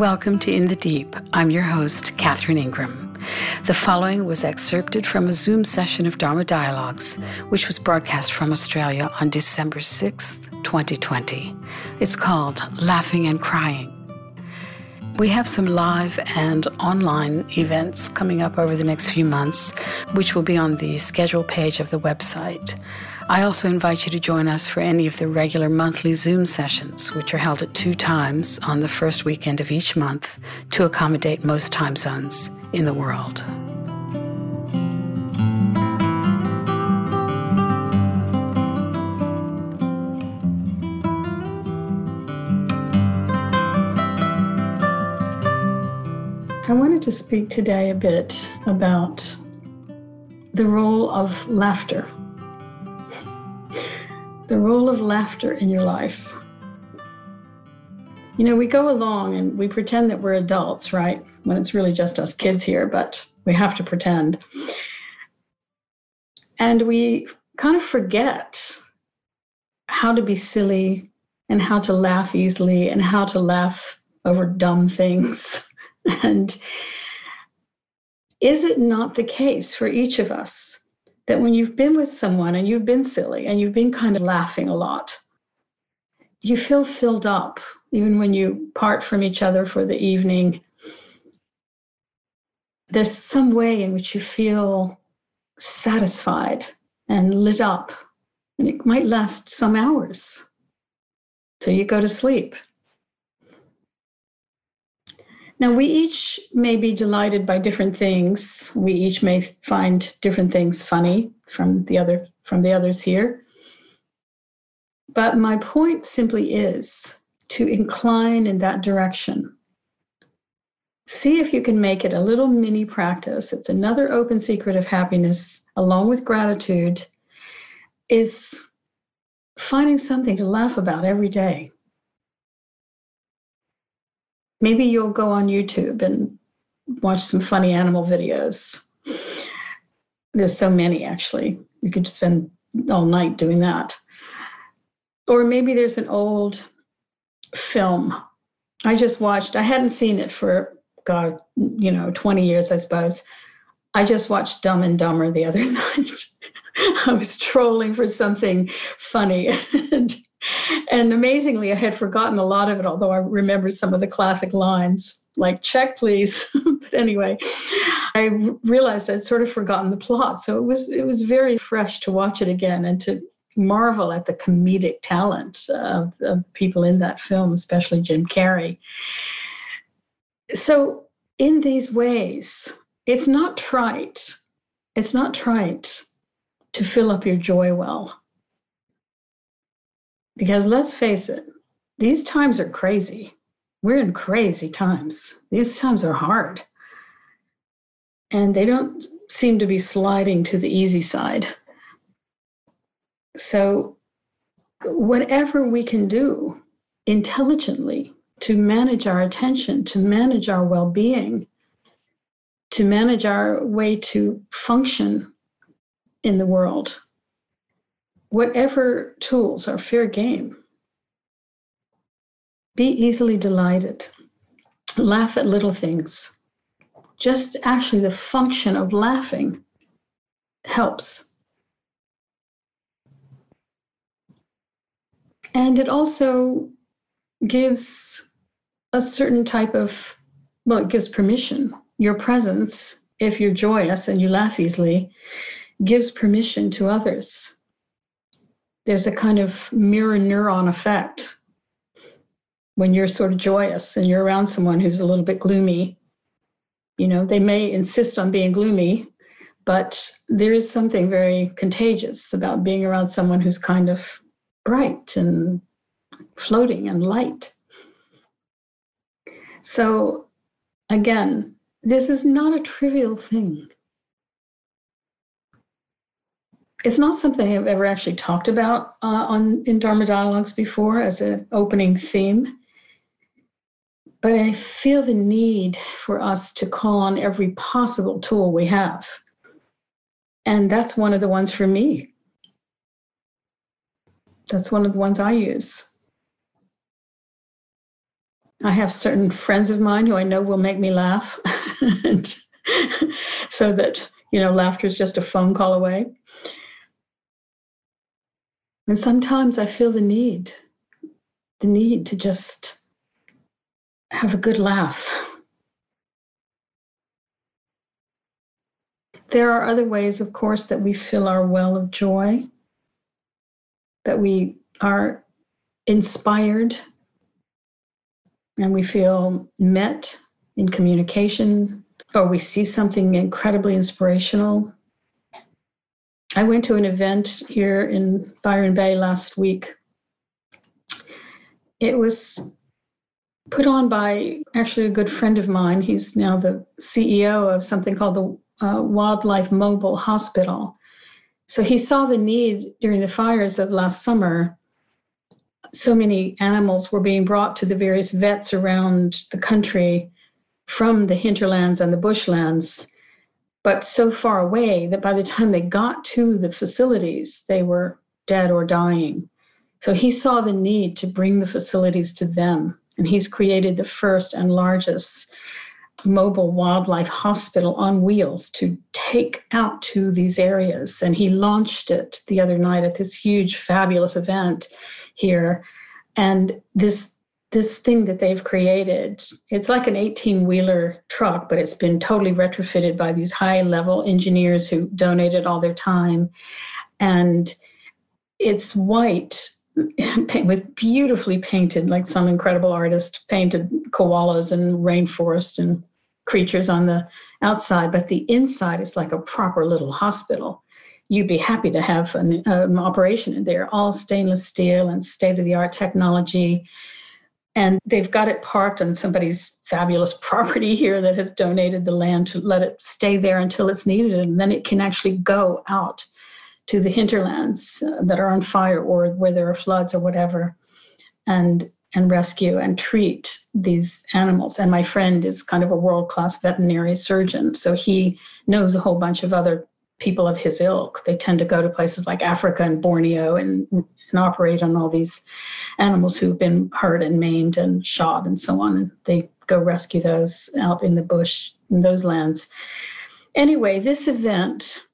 Welcome to In the Deep. I'm your host, Catherine Ingram. The following was excerpted from a Zoom session of Dharma Dialogues, which was broadcast from Australia on December 6th, 2020. It's called Laughing and Crying. We have some live and online events coming up over the next few months, which will be on the schedule page of the website. I also invite you to join us for any of the regular monthly Zoom sessions, which are held at two times on the first weekend of each month to accommodate most time zones in the world. I wanted to speak today a bit about the role of laughter the role of laughter in your life. You know, we go along and we pretend that we're adults, right? When it's really just us kids here, but we have to pretend. And we kind of forget how to be silly and how to laugh easily and how to laugh over dumb things. and is it not the case for each of us that when you've been with someone and you've been silly and you've been kind of laughing a lot, you feel filled up even when you part from each other for the evening. There's some way in which you feel satisfied and lit up, and it might last some hours till you go to sleep. Now, we each may be delighted by different things. We each may find different things funny from the other from the others here. But my point simply is to incline in that direction. See if you can make it a little mini practice. It's another open secret of happiness, along with gratitude, is finding something to laugh about every day maybe you'll go on YouTube and watch some funny animal videos. There's so many actually. You could spend all night doing that. Or maybe there's an old film. I just watched, I hadn't seen it for God, you know, 20 years, I suppose. I just watched Dumb and Dumber the other night. I was trolling for something funny. and and amazingly, I had forgotten a lot of it, although I remembered some of the classic lines, like "check, please." but anyway, I realized I'd sort of forgotten the plot, so it was it was very fresh to watch it again and to marvel at the comedic talent of, of people in that film, especially Jim Carrey. So, in these ways, it's not trite. It's not trite to fill up your joy well because let's face it, these times are crazy. We're in crazy times. These times are hard. And they don't seem to be sliding to the easy side. So, whatever we can do intelligently to manage our attention, to manage our well being, to manage our way to function in the world whatever tools are fair game. Be easily delighted. Laugh at little things. Just actually, the function of laughing helps. And it also gives a certain type of, well, it gives permission. Your presence, if you're joyous and you laugh easily, gives permission to others there's a kind of mirror neuron effect when you're sort of joyous and you're around someone who's a little bit gloomy. You know, they may insist on being gloomy, but there is something very contagious about being around someone who's kind of bright and floating and light. So, again, this is not a trivial thing it's not something I've ever actually talked about uh, on in Dharma Dialogues before as an opening theme. But I feel the need for us to call on every possible tool we have. And that's one of the ones for me. That's one of the ones I use. I have certain friends of mine who I know will make me laugh. so that, you know, laughter is just a phone call away. And sometimes I feel the need, the need to just have a good laugh. There are other ways, of course, that we fill our well of joy, that we are inspired and we feel met in communication, or we see something incredibly inspirational. I went to an event here in Byron Bay last week. It was put on by actually a good friend of mine. He's now the CEO of something called the uh, Wildlife Mobile Hospital. So he saw the need during the fires of last summer so many animals were being brought to the various vets around the country from the hinterlands and the bushlands, but so far away that by the time they got to the facilities, they were dead or dying. So he saw the need to bring the facilities to them. And he's created the first and largest mobile wildlife hospital on wheels to take out to these areas. And he launched it the other night at this huge, fabulous event here. And this this thing that they've created, it's like an 18 wheeler truck, but it's been totally retrofitted by these high level engineers who donated all their time. And it's white with beautifully painted, like some incredible artist painted koalas and rainforest and creatures on the outside, but the inside is like a proper little hospital you'd be happy to have an, um, operation in there, all stainless steel and state of the art technology. And they've got it parked on somebody's fabulous property here that has donated the land to let it stay there until it's needed. And then it can actually go out to the hinterlands uh, that are on fire or where there are floods or whatever and and rescue and treat these animals. And my friend is kind of a world class veterinary surgeon. So he knows a whole bunch of other people of his ilk. They tend to go to places like Africa and Borneo and, and operate on all these animals who've been hurt and maimed and shot and so on. And they go rescue those out in the bush in those lands. Anyway, this event,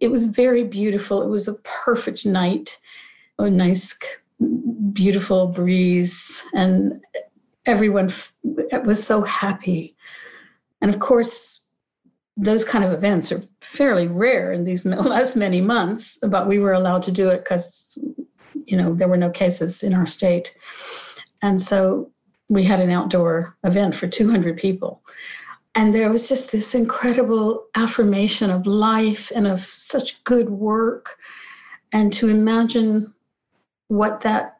it was very beautiful. It was a perfect night, a nice, beautiful breeze, and everyone was so happy. And of course, those kind of events are fairly rare in these last many months, but we were allowed to do it because, you know, there were no cases in our state. And so we had an outdoor event for 200 people. And there was just this incredible affirmation of life and of such good work. And to imagine what that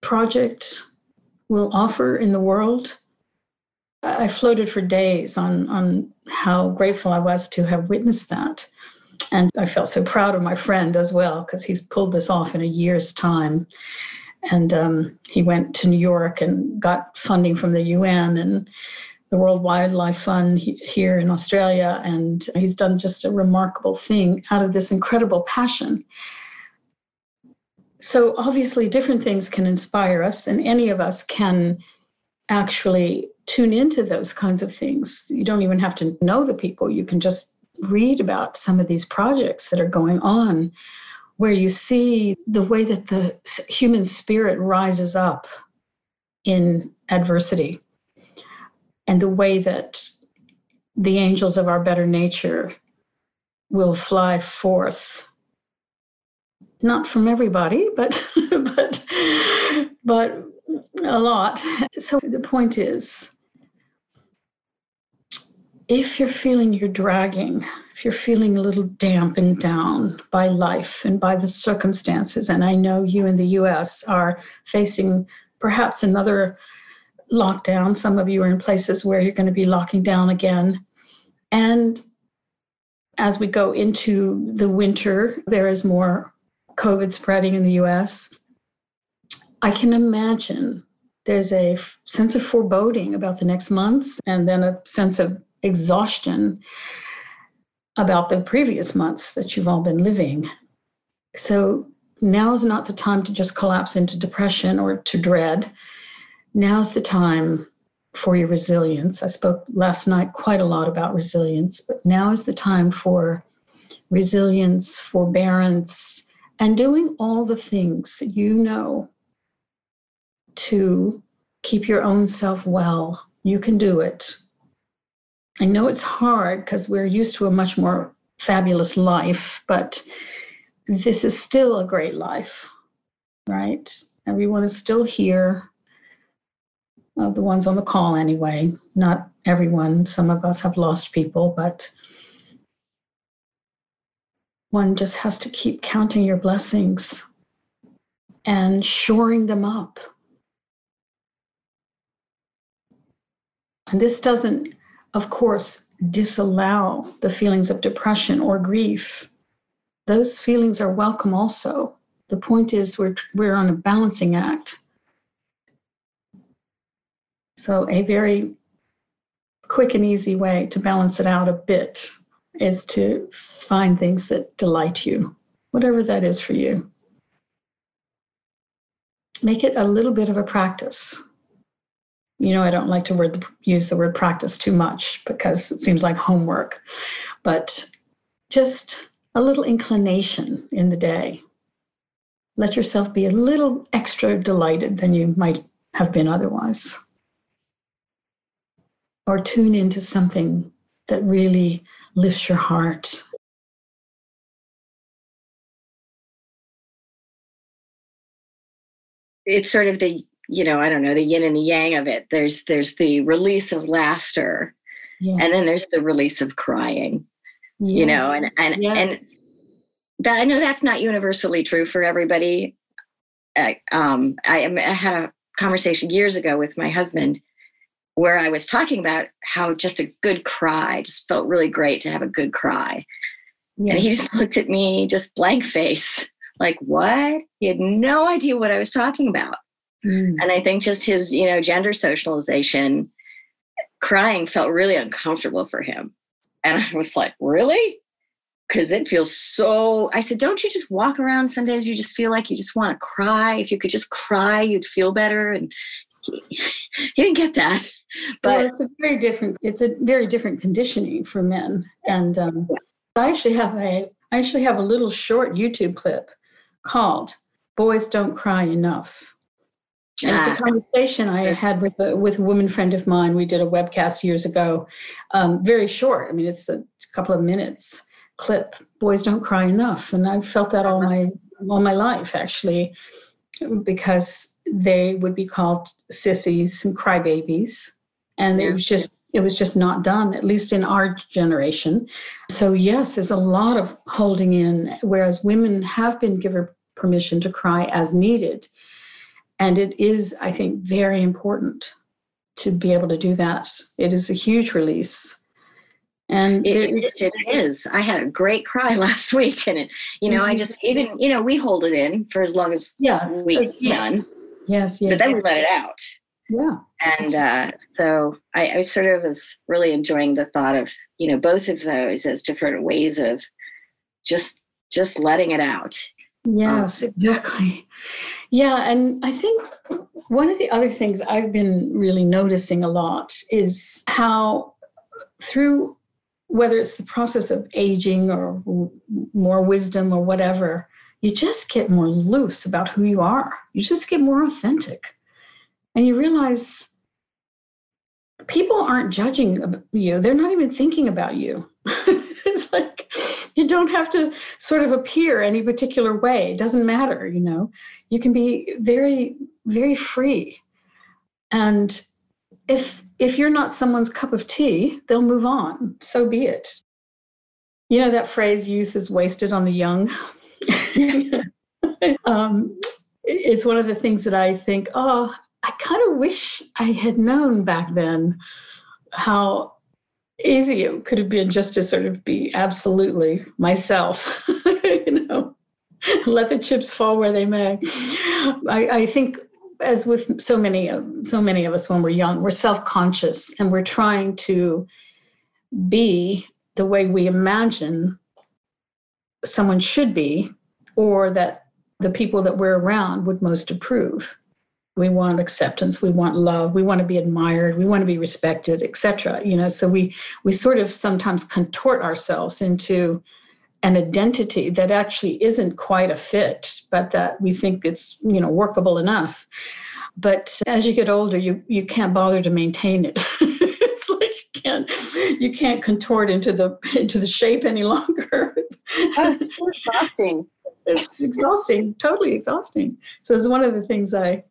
project will offer in the world I floated for days on on how grateful I was to have witnessed that. And I felt so proud of my friend as well, because he's pulled this off in a year's time. And um, he went to New York and got funding from the UN and the World Wildlife Fund here in Australia. And he's done just a remarkable thing out of this incredible passion. So, obviously, different things can inspire us, and any of us can actually tune into those kinds of things. You don't even have to know the people. You can just read about some of these projects that are going on where you see the way that the human spirit rises up in adversity and the way that the angels of our better nature will fly forth not from everybody but but but a lot. So the point is if you're feeling you're dragging, if you're feeling a little dampened down by life and by the circumstances, and I know you in the US are facing perhaps another lockdown, some of you are in places where you're going to be locking down again. And as we go into the winter, there is more COVID spreading in the US. I can imagine there's a f- sense of foreboding about the next months and then a sense of exhaustion about the previous months that you've all been living. So now is not the time to just collapse into depression or to dread. Now's the time for your resilience. I spoke last night quite a lot about resilience, but now is the time for resilience, forbearance, and doing all the things that you know to keep your own self well. You can do it. I know it's hard because we're used to a much more fabulous life, but this is still a great life, right? Everyone is still here. Uh, the ones on the call, anyway. Not everyone. Some of us have lost people, but one just has to keep counting your blessings and shoring them up. And this doesn't, of course, disallow the feelings of depression or grief. Those feelings are welcome also. The point is, we're, we're on a balancing act. So, a very quick and easy way to balance it out a bit is to find things that delight you, whatever that is for you. Make it a little bit of a practice. You know, I don't like to word, use the word practice too much because it seems like homework, but just a little inclination in the day. Let yourself be a little extra delighted than you might have been otherwise. Or tune into something that really lifts your heart. It's sort of the you know, I don't know, the yin and the yang of it. There's there's the release of laughter, and then there's the release of crying. Yes. You know, and and yes. and that, I know that's not universally true for everybody. I, um, I, I had a conversation years ago with my husband where I was talking about how just a good cry just felt really great to have a good cry. Yes. And he just looked at me, just blank face, like, what? He had no idea what I was talking about. Mm. And I think just his, you know, gender socialization, crying felt really uncomfortable for him. And I was like, really? Because it feels so. I said, don't you just walk around some days you just feel like you just want to cry? If you could just cry, you'd feel better. And he, he didn't get that. But well, it's a very different. It's a very different conditioning for men. And um, I actually have a. I actually have a little short YouTube clip called "Boys Don't Cry Enough." And it's a conversation I had with a with a woman friend of mine. We did a webcast years ago, um, very short. I mean, it's a couple of minutes clip. Boys don't cry enough, and I've felt that all my all my life actually, because they would be called sissies and crybabies, and it was just it was just not done, at least in our generation. So yes, there's a lot of holding in, whereas women have been given permission to cry as needed and it is, I think, very important to be able to do that. It is a huge release. And it is, it is. I had a great cry last week, and it, you know, mm-hmm. I just even, you know, we hold it in for as long as yeah, we can. Yes, yes, yes. But then we let it out. Yeah. And uh, so I, I sort of was really enjoying the thought of, you know, both of those as different ways of just just letting it out Yes, um, exactly. Yeah, and I think one of the other things I've been really noticing a lot is how through whether it's the process of aging or more wisdom or whatever, you just get more loose about who you are. You just get more authentic. And you realize people aren't judging you, they're not even thinking about you. you don't have to sort of appear any particular way. It doesn't matter, you know. You can be very, very free. And if if you're not someone's cup of tea, they'll move on. So be it. You know that phrase youth is wasted on the young. um, it's one of the things that I think, oh, I kind of wish I had known back then how easy it could have been just to sort of be absolutely myself, you know, let the chips fall where they may. I, I think as with so many of so many of us when we're young, we're self-conscious and we're trying to be the way we imagine someone should be or that the people that we're around would most approve. We want acceptance. We want love. We want to be admired. We want to be respected etc you know? So we we sort of sometimes contort ourselves into an identity that actually isn't quite a fit but that we think it's you know workable enough. But as you get older you you can't bother to maintain it. It's like you can't you can't contort into the into the shape any longer. Oh, it's too exhausting. It's exhausting totally exhausting. So it's one of the things i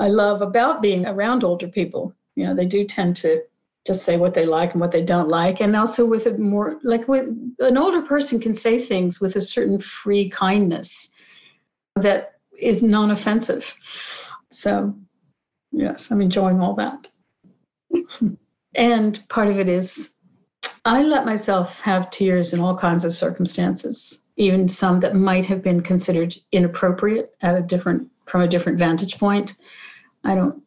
I love about being around older people. You know, they do tend to just say what they like and what they don't like. And also with a more like with an older person can say things with a certain free kindness that is non-offensive. So yes, I'm enjoying all that. and part of it is I let myself have tears in all kinds of circumstances, even some that might have been considered inappropriate at a different from a different vantage point. I don't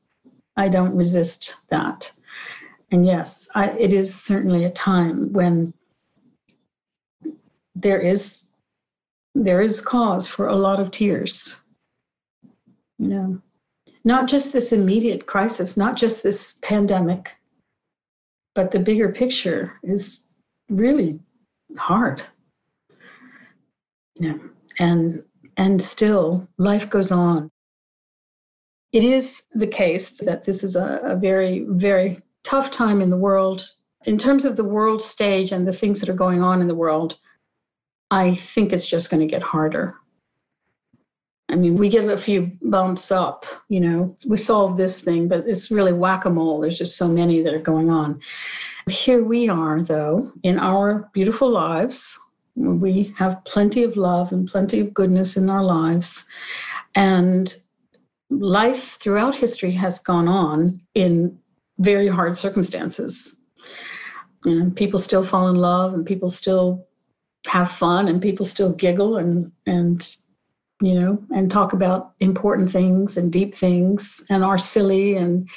I don't resist that. And yes, I, it is certainly a time when there is there is cause for a lot of tears. You know, not just this immediate crisis, not just this pandemic, but the bigger picture is really hard. Yeah. And and still life goes on. It is the case that this is a, a very, very tough time in the world. In terms of the world stage and the things that are going on in the world, I think it's just going to get harder. I mean, we get a few bumps up, you know, we solve this thing, but it's really whack a mole. There's just so many that are going on. Here we are, though, in our beautiful lives. We have plenty of love and plenty of goodness in our lives. And life throughout history has gone on in very hard circumstances. And people still fall in love and people still have fun and people still giggle and and you know and talk about important things and deep things and are silly and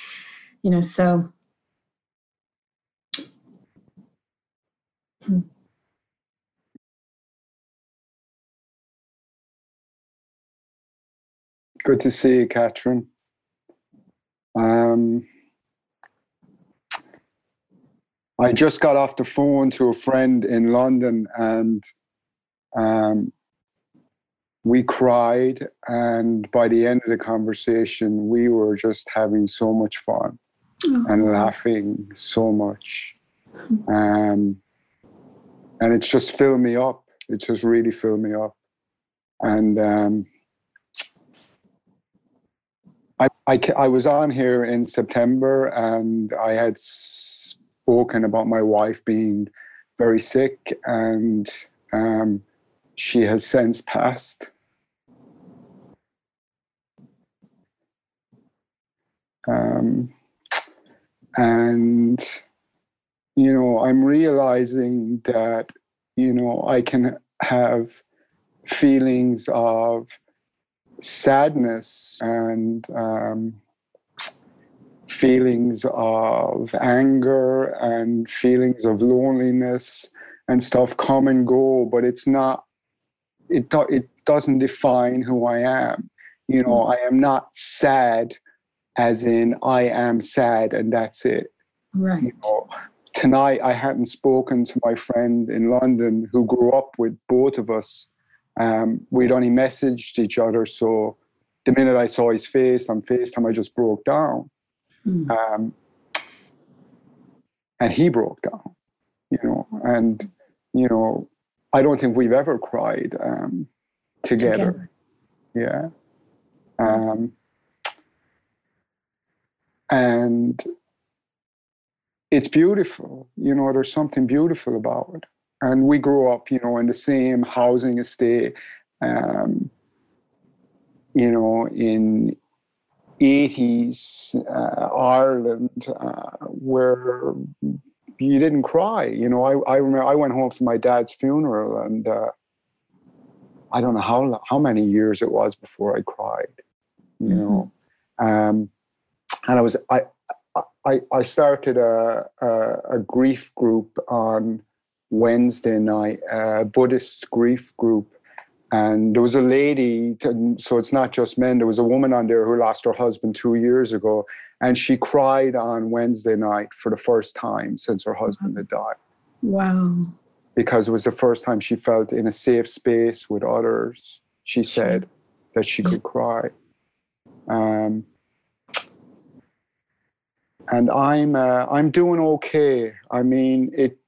you know so hmm. Good to see you, Catherine. Um, I just got off the phone to a friend in London and um, we cried. And by the end of the conversation, we were just having so much fun mm-hmm. and laughing so much. Um, and it's just filled me up. It just really filled me up. And um, I, I, was on here in September and I had spoken about my wife being very sick and um, she has since passed. Um, and, you know, I'm realizing that, you know, I can have feelings of sadness and um, feelings of anger and feelings of loneliness and stuff come and go, but it's not, it, it doesn't define who I am. You know, I am not sad as in I am sad and that's it. Right. You know, tonight I hadn't spoken to my friend in London who grew up with both of us um, we'd only messaged each other. So the minute I saw his face on FaceTime, I just broke down. Mm. Um, and he broke down, you know, and, you know, I don't think we've ever cried um, together. together. Yeah. Um, and it's beautiful, you know, there's something beautiful about it and we grew up, you know, in the same housing estate, um, you know, in 80s uh, Ireland, uh, where you didn't cry. You know, I, I remember I went home for my dad's funeral, and uh, I don't know how how many years it was before I cried. You mm-hmm. know, um, and I was I. I, I started a, a, a grief group on Wednesday night, a Buddhist grief group. and there was a lady, so it's not just men. There was a woman on there who lost her husband two years ago, and she cried on Wednesday night for the first time since her husband had died. Wow. Because it was the first time she felt in a safe space with others. She said that she could cry. Um, and I'm uh, I'm doing okay. I mean, it.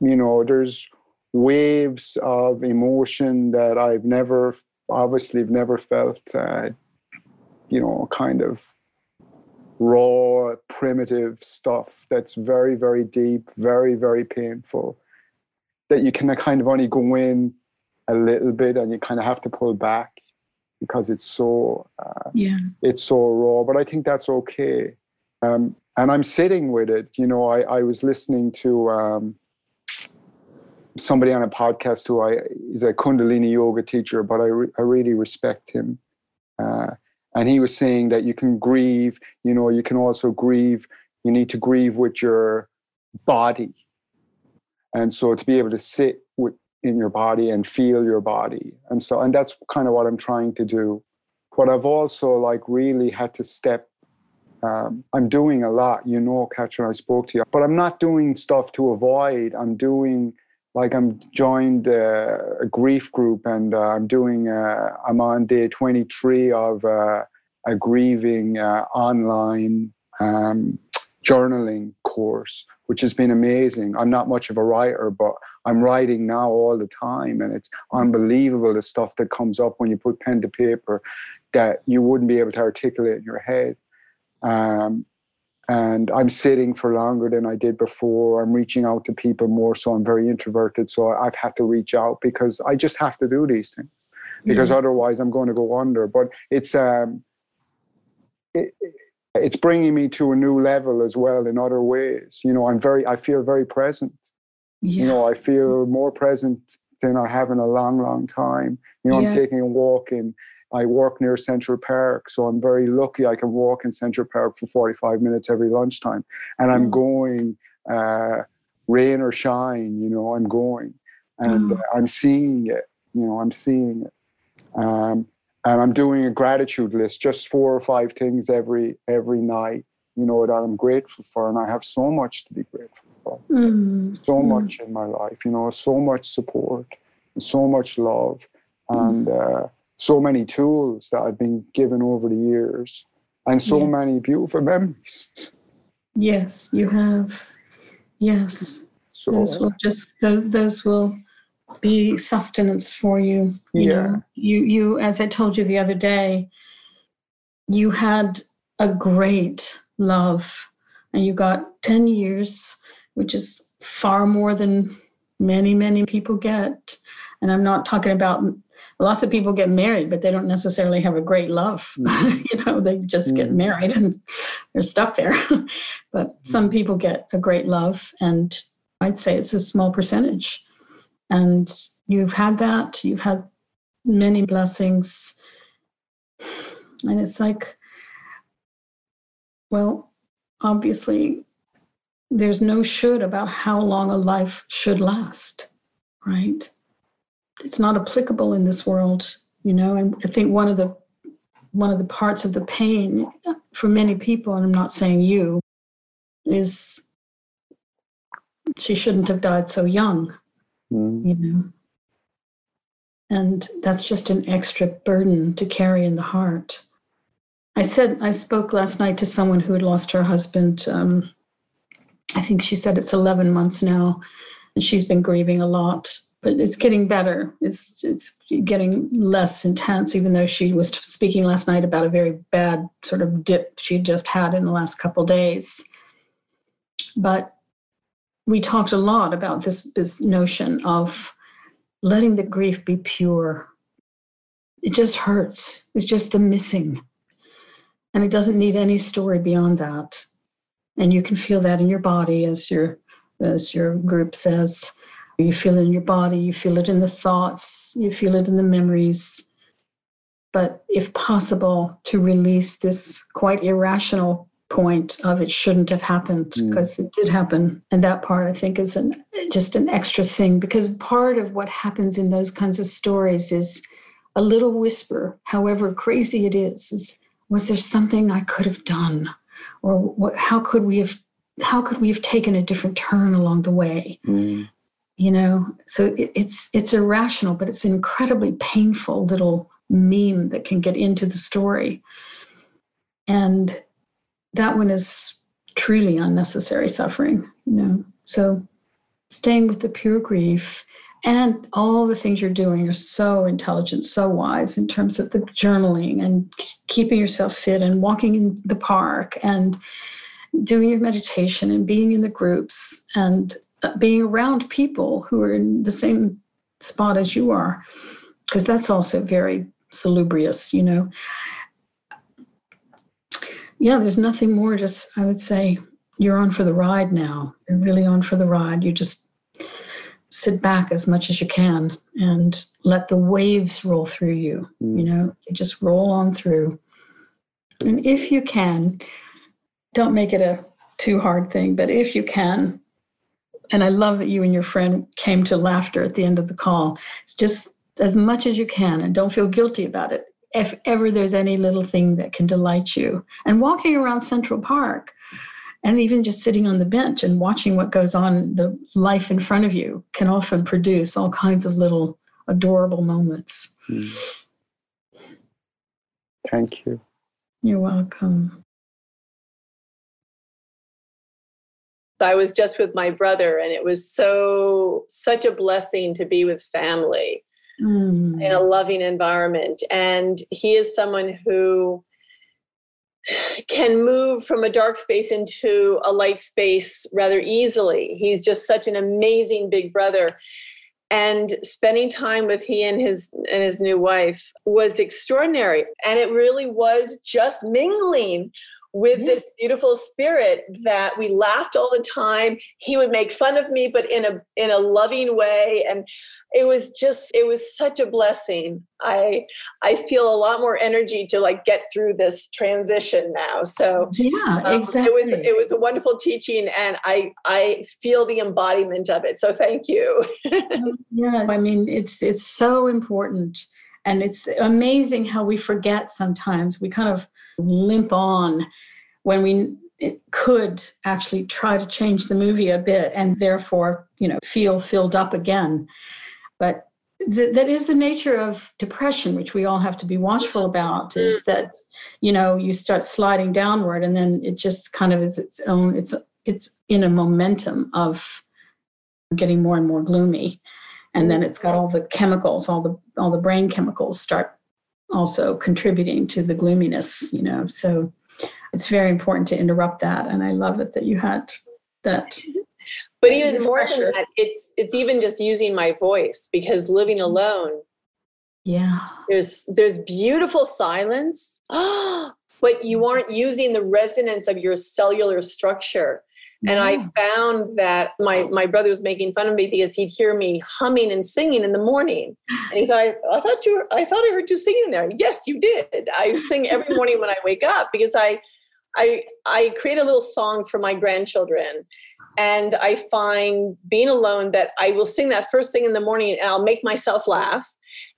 You know, there's waves of emotion that I've never, obviously, have never felt. Uh, you know, kind of raw, primitive stuff that's very, very deep, very, very painful. That you can kind of only go in a little bit, and you kind of have to pull back because it's so uh, yeah it's so raw. But I think that's okay. Um, and I'm sitting with it. You know, I, I was listening to um, somebody on a podcast who I is a Kundalini yoga teacher, but I re, I really respect him. Uh, and he was saying that you can grieve. You know, you can also grieve. You need to grieve with your body, and so to be able to sit with in your body and feel your body, and so and that's kind of what I'm trying to do. But I've also like really had to step um, I'm doing a lot, you know, Catherine, I spoke to you, but I'm not doing stuff to avoid. I'm doing, like, I'm joined uh, a grief group and uh, I'm doing, uh, I'm on day 23 of uh, a grieving uh, online um, journaling course, which has been amazing. I'm not much of a writer, but I'm writing now all the time, and it's unbelievable the stuff that comes up when you put pen to paper that you wouldn't be able to articulate in your head. Um, and I'm sitting for longer than I did before. I'm reaching out to people more, so I'm very introverted. So I've had to reach out because I just have to do these things because yes. otherwise I'm going to go under. But it's um, it, it's bringing me to a new level as well in other ways. You know, I'm very, I feel very present. Yeah. You know, I feel more present than I have in a long, long time. You know, yes. I'm taking a walk in I work near Central Park, so I'm very lucky I can walk in Central Park for 45 minutes every lunchtime. And I'm mm. going, uh, rain or shine, you know, I'm going. And mm. I'm seeing it, you know, I'm seeing it. Um, and I'm doing a gratitude list, just four or five things every every night, you know, that I'm grateful for. And I have so much to be grateful for. Mm. So mm. much in my life, you know, so much support, so much love. Mm. And uh, so many tools that I've been given over the years and so yeah. many beautiful memories. Yes, you have. Yes. So, those will just those, those will be sustenance for you. You yeah. know, you you as I told you the other day, you had a great love and you got 10 years, which is far more than many, many people get. And I'm not talking about lots of people get married, but they don't necessarily have a great love. Mm-hmm. you know, they just mm-hmm. get married and they're stuck there. but mm-hmm. some people get a great love, and I'd say it's a small percentage. And you've had that, you've had many blessings. And it's like, well, obviously, there's no should about how long a life should last, right? It's not applicable in this world you know? And i think one of the one of the parts of the pain for many people and i'm not saying you is she shouldn't have died so young mm. you know? And that's just an extra burden to carry in the heart. I said i spoke last night to someone who had lost her husband um, i think she said it's 11 months now and she's been grieving a lot but it's getting better. It's it's getting less intense, even though she was speaking last night about a very bad sort of dip she just had in the last couple days. But we talked a lot about this this notion of letting the grief be pure. It just hurts. It's just the missing. And it doesn't need any story beyond that. And you can feel that in your body as your as your group says you feel it in your body, you feel it in the thoughts, you feel it in the memories. But if possible, to release this quite irrational point of it shouldn't have happened because mm. it did happen. And that part, I think, is an, just an extra thing because part of what happens in those kinds of stories is a little whisper, however crazy it is, is was there something I could have done? Or what, how could we have how could we have taken a different turn along the way? Mm. You know, so it, it's it's irrational, but it's an incredibly painful little meme that can get into the story. And that one is truly unnecessary suffering, you know. So staying with the pure grief and all the things you're doing are so intelligent, so wise in terms of the journaling and keeping yourself fit and walking in the park and doing your meditation and being in the groups and being around people who are in the same spot as you are, because that's also very salubrious, you know. Yeah, there's nothing more, just I would say you're on for the ride now. You're really on for the ride. You just sit back as much as you can and let the waves roll through you. Mm. You know, they just roll on through. And if you can, don't make it a too hard thing, but if you can, and I love that you and your friend came to laughter at the end of the call. It's just as much as you can and don't feel guilty about it. If ever there's any little thing that can delight you. And walking around Central Park, and even just sitting on the bench and watching what goes on the life in front of you can often produce all kinds of little adorable moments mm. thank you you're welcome I was just with my brother, and it was so such a blessing to be with family mm. in a loving environment. And he is someone who can move from a dark space into a light space rather easily. He's just such an amazing big brother. And spending time with he and his and his new wife was extraordinary. And it really was just mingling with mm-hmm. this beautiful spirit that we laughed all the time. He would make fun of me but in a in a loving way. And it was just it was such a blessing. I i feel a lot more energy to like get through this transition now. So yeah um, exactly it was it was a wonderful teaching and i i feel the embodiment of it. So thank you. Yeah i mean it's it's so important and it's amazing how we forget sometimes. We kind of limp on when we could actually try to change the movie a bit and therefore you know feel filled up again but th- that is the nature of depression which we all have to be watchful about is mm. that you know you start sliding downward and then it just kind of is its own it's it's in a momentum of getting more and more gloomy and then it's got all the chemicals all the all the brain chemicals start also contributing to the gloominess, you know. So it's very important to interrupt that. And I love it that you had that. But even more than that, it's it's even just using my voice because living mm-hmm. alone. Yeah. There's there's beautiful silence. but you aren't using the resonance of your cellular structure and I found that my my brother was making fun of me because he'd hear me humming and singing in the morning. And he thought I, I thought you were, I thought I heard you singing there. Yes, you did. I sing every morning when I wake up because I I I create a little song for my grandchildren. And I find being alone that I will sing that first thing in the morning and I'll make myself laugh.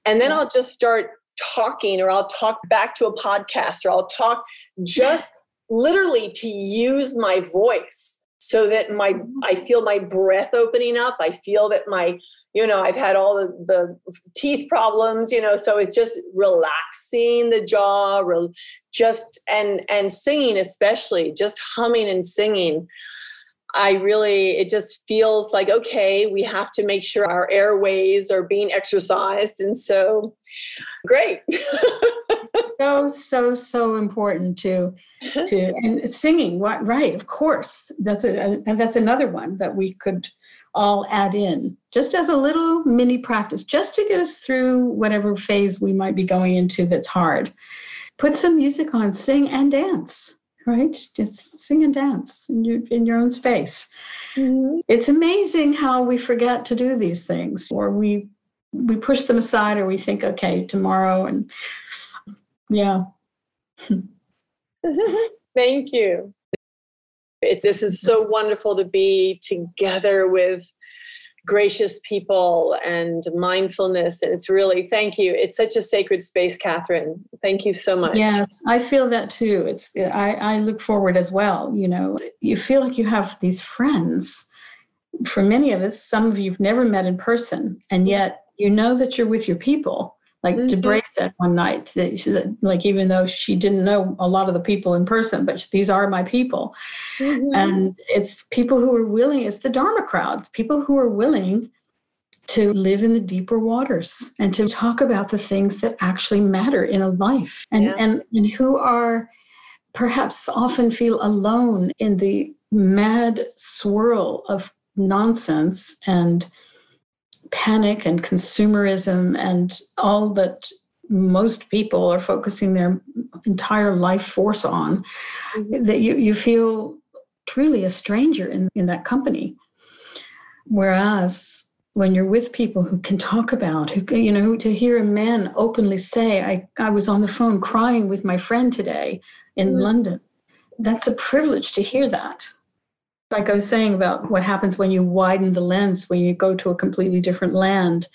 And then I'll just start talking or I'll talk back to a podcast or I'll talk just literally to use my voice so that my I mm-hmm. feel my breath opening up. I feel that my you know I've had all the, the teeth problems. You know, so it's just relaxing the jaw, re- just and and singing especially, just humming and singing. I really, it just feels like, okay, we have to make sure our airways are being exercised. And so, great. so, so, so important to, to, and singing, what right, of course. That's a, and that's another one that we could all add in just as a little mini practice, just to get us through whatever phase we might be going into that's hard. Put some music on, sing and dance right? Just sing and dance in your, in your own space. Mm-hmm. It's amazing how we forget to do these things, or we we push them aside, or we think, okay, tomorrow, and yeah. Thank you. It's this is so wonderful to be together with gracious people and mindfulness. And it's really, thank you. It's such a sacred space, Catherine. Thank you so much. Yes, I feel that too. It's I, I look forward as well. You know, you feel like you have these friends. For many of us, some of you've never met in person, and yet you know that you're with your people like mm-hmm. Debray said one night that she, like even though she didn't know a lot of the people in person, but these are my people, mm-hmm. and it's people who are willing. It's the Dharma crowd, people who are willing to live in the deeper waters and to talk about the things that actually matter in a life, and yeah. and and who are perhaps often feel alone in the mad swirl of nonsense and panic and consumerism and all that most people are focusing their entire life force on, mm-hmm. that you, you feel truly a stranger in, in that company. Whereas when you're with people who can talk about, who you know, to hear a man openly say, I, I was on the phone crying with my friend today in mm-hmm. London, that's a privilege to hear that like I was saying about what happens when you widen the lens, when you go to a completely different land.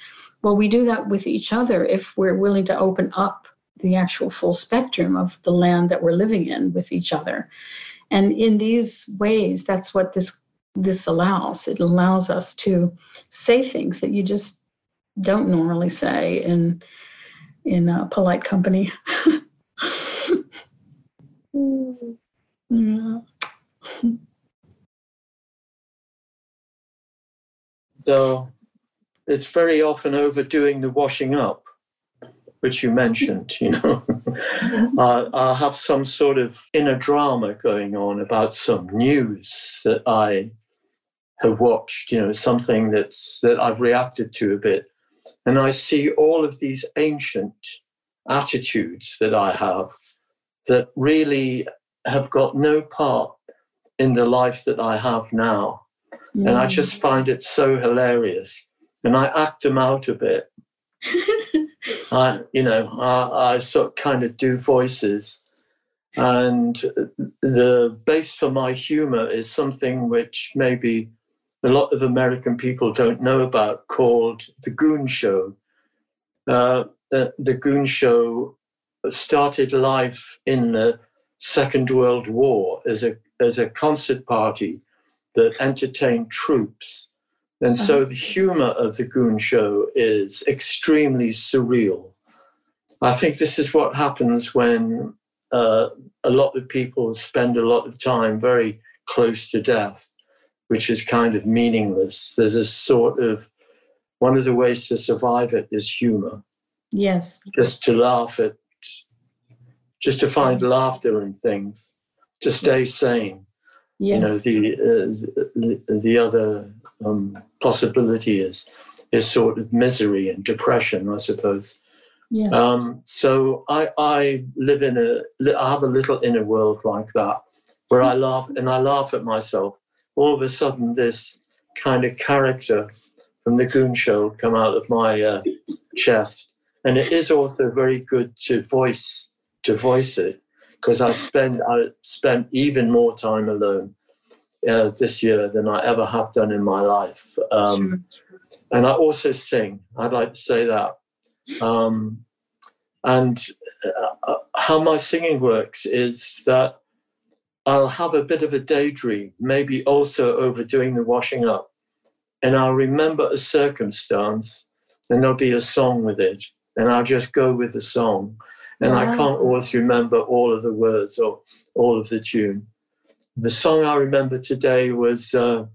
Well, we do that with each other if we're willing to open up the actual full spectrum of the land that we're living in with each other. And in these ways, that's what this this allows. It allows us to say things that you just don't normally say in in a polite company. Hmm. yeah. So it's very often overdoing the washing up, which you mentioned. You know, uh, I'll have some sort of inner drama going on about some news that I have watched. You know, something that's that I've reacted to a bit, and I see all of these ancient attitudes that I have that really have got no part in the life that I have now. Mm. And I just find it so hilarious. And I act them out a bit. I, you know, I, I sort of kind of do voices. And the base for my humor is something which maybe a lot of American people don't know about called The Goon Show. Uh, the, the Goon Show started life in the Second World War as a, as a concert party that entertain troops. And so uh-huh. the humor of the Goon Show is extremely surreal. I think this is what happens when uh, a lot of people spend a lot of time very close to death, which is kind of meaningless. There's a sort of one of the ways to survive it is humor. Yes. Just to laugh at, just to find laughter in things, to stay sane. Yes. You know, the, uh, the, the other um, possibility is is sort of misery and depression, I suppose. Yeah. Um, so I, I live in a, I have a little inner world like that, where I laugh and I laugh at myself. All of a sudden, this kind of character from the Goon Show come out of my uh, chest, and it is also very good to voice to voice it because I spend I spent even more time alone uh, this year than I ever have done in my life. Um. And I also sing. I'd like to say that. Um, and uh, how my singing works is that I'll have a bit of a daydream, maybe also over doing the washing up, and I'll remember a circumstance, and there'll be a song with it, and I'll just go with the song and wow. I can't always remember all of the words or all of the tune. The song I remember today was uh,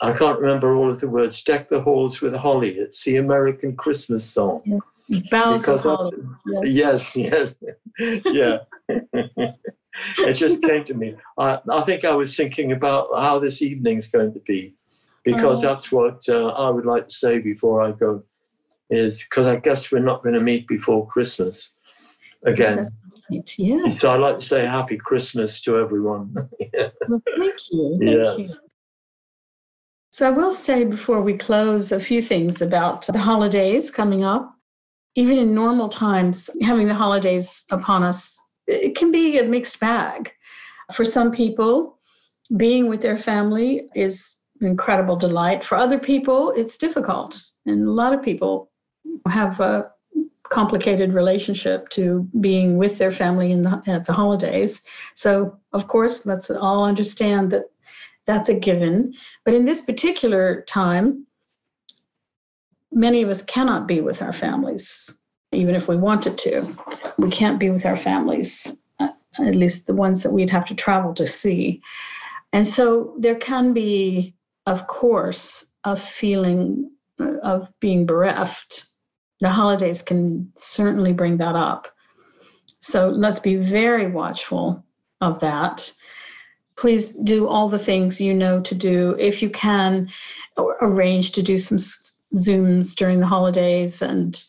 I can't remember all of the words. Deck the halls with holly. It's the American Christmas song. Yeah. Boughs of holly. Yes, yes, yeah. it just came to me. I, I think I was thinking about how this evening's going to be, because oh. that's what uh, I would like to say before I go is because I guess we're not going to meet before Christmas again. Right. Yes. So I'd like to say happy Christmas to everyone. yeah. Well, thank you. Thank yeah. you. So I will say before we close a few things about the holidays coming up. Even in normal times, having the holidays upon us, it can be a mixed bag. For some people, being with their family is incredible delight. For other people, it's difficult. And a lot of people have a complicated relationship to being with their family in the, at the holidays. So, of course, let's all understand that that's a given. But in this particular time, many of us cannot be with our families, even if we wanted to. We can't be with our families, uh, at least the ones that we'd have to travel to see. And so there can be, of course, a feeling of being bereft. The holidays can certainly bring that up. So let's be very watchful of that. Please do all the things you know to do. If you can, arrange to do some Zooms during the holidays and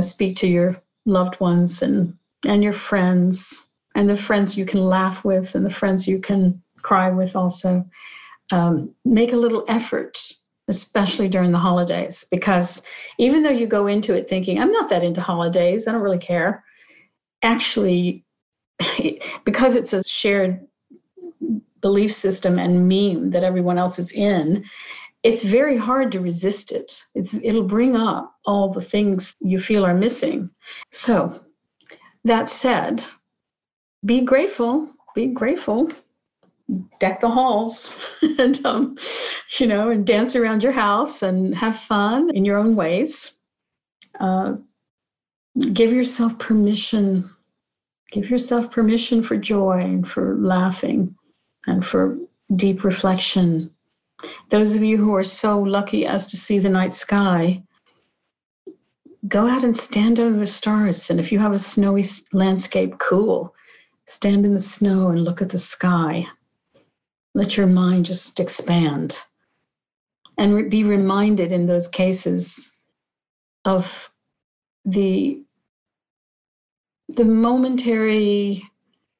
speak to your loved ones and, and your friends and the friends you can laugh with and the friends you can cry with also. Um, make a little effort, especially during the holidays, because even though you go into it thinking, I'm not that into holidays, I don't really care, actually, because it's a shared belief system and meme that everyone else is in, it's very hard to resist it. It's, it'll bring up all the things you feel are missing. So, that said, be grateful, be grateful, deck the halls, and, um, you know, and dance around your house and have fun in your own ways. Uh, give yourself permission. Give yourself permission for joy and for laughing and for deep reflection those of you who are so lucky as to see the night sky, go out and stand under the stars. And if you have a snowy landscape, cool. Stand in the snow and look at the sky. Let your mind just expand. And be reminded in those cases of the, the momentary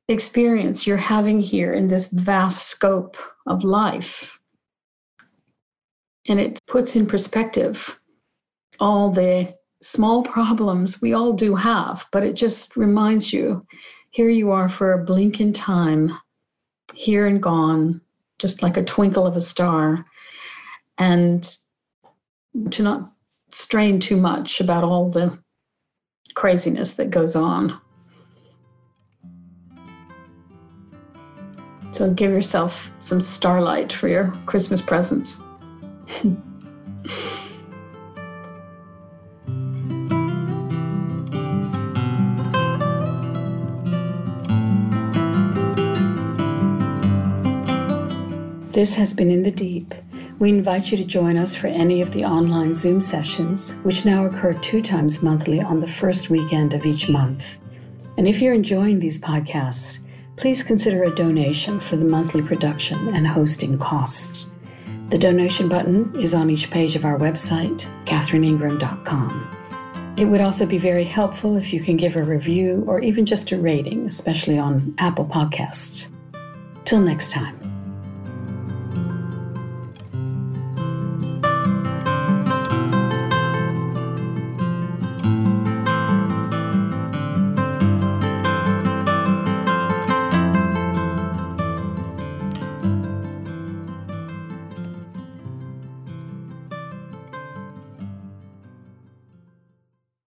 experience you're having here in this vast scope of life and it puts in perspective all the small problems we all do have, but it just reminds you here you are for a blink in time, here and gone, just like a twinkle of a star. And to not strain too much about all the craziness that goes on. So give yourself some starlight for your Christmas presents. This has been In the Deep. We invite you to join us for any of the online Zoom sessions, which now occur two times monthly on the first weekend of each month. And if you're enjoying these podcasts, please consider a donation for the monthly production and hosting costs. The donation button is on each page of our website, catherineingram.com. It would also be very helpful if you can give a review or even just a rating, especially on Apple Podcasts. Till next time.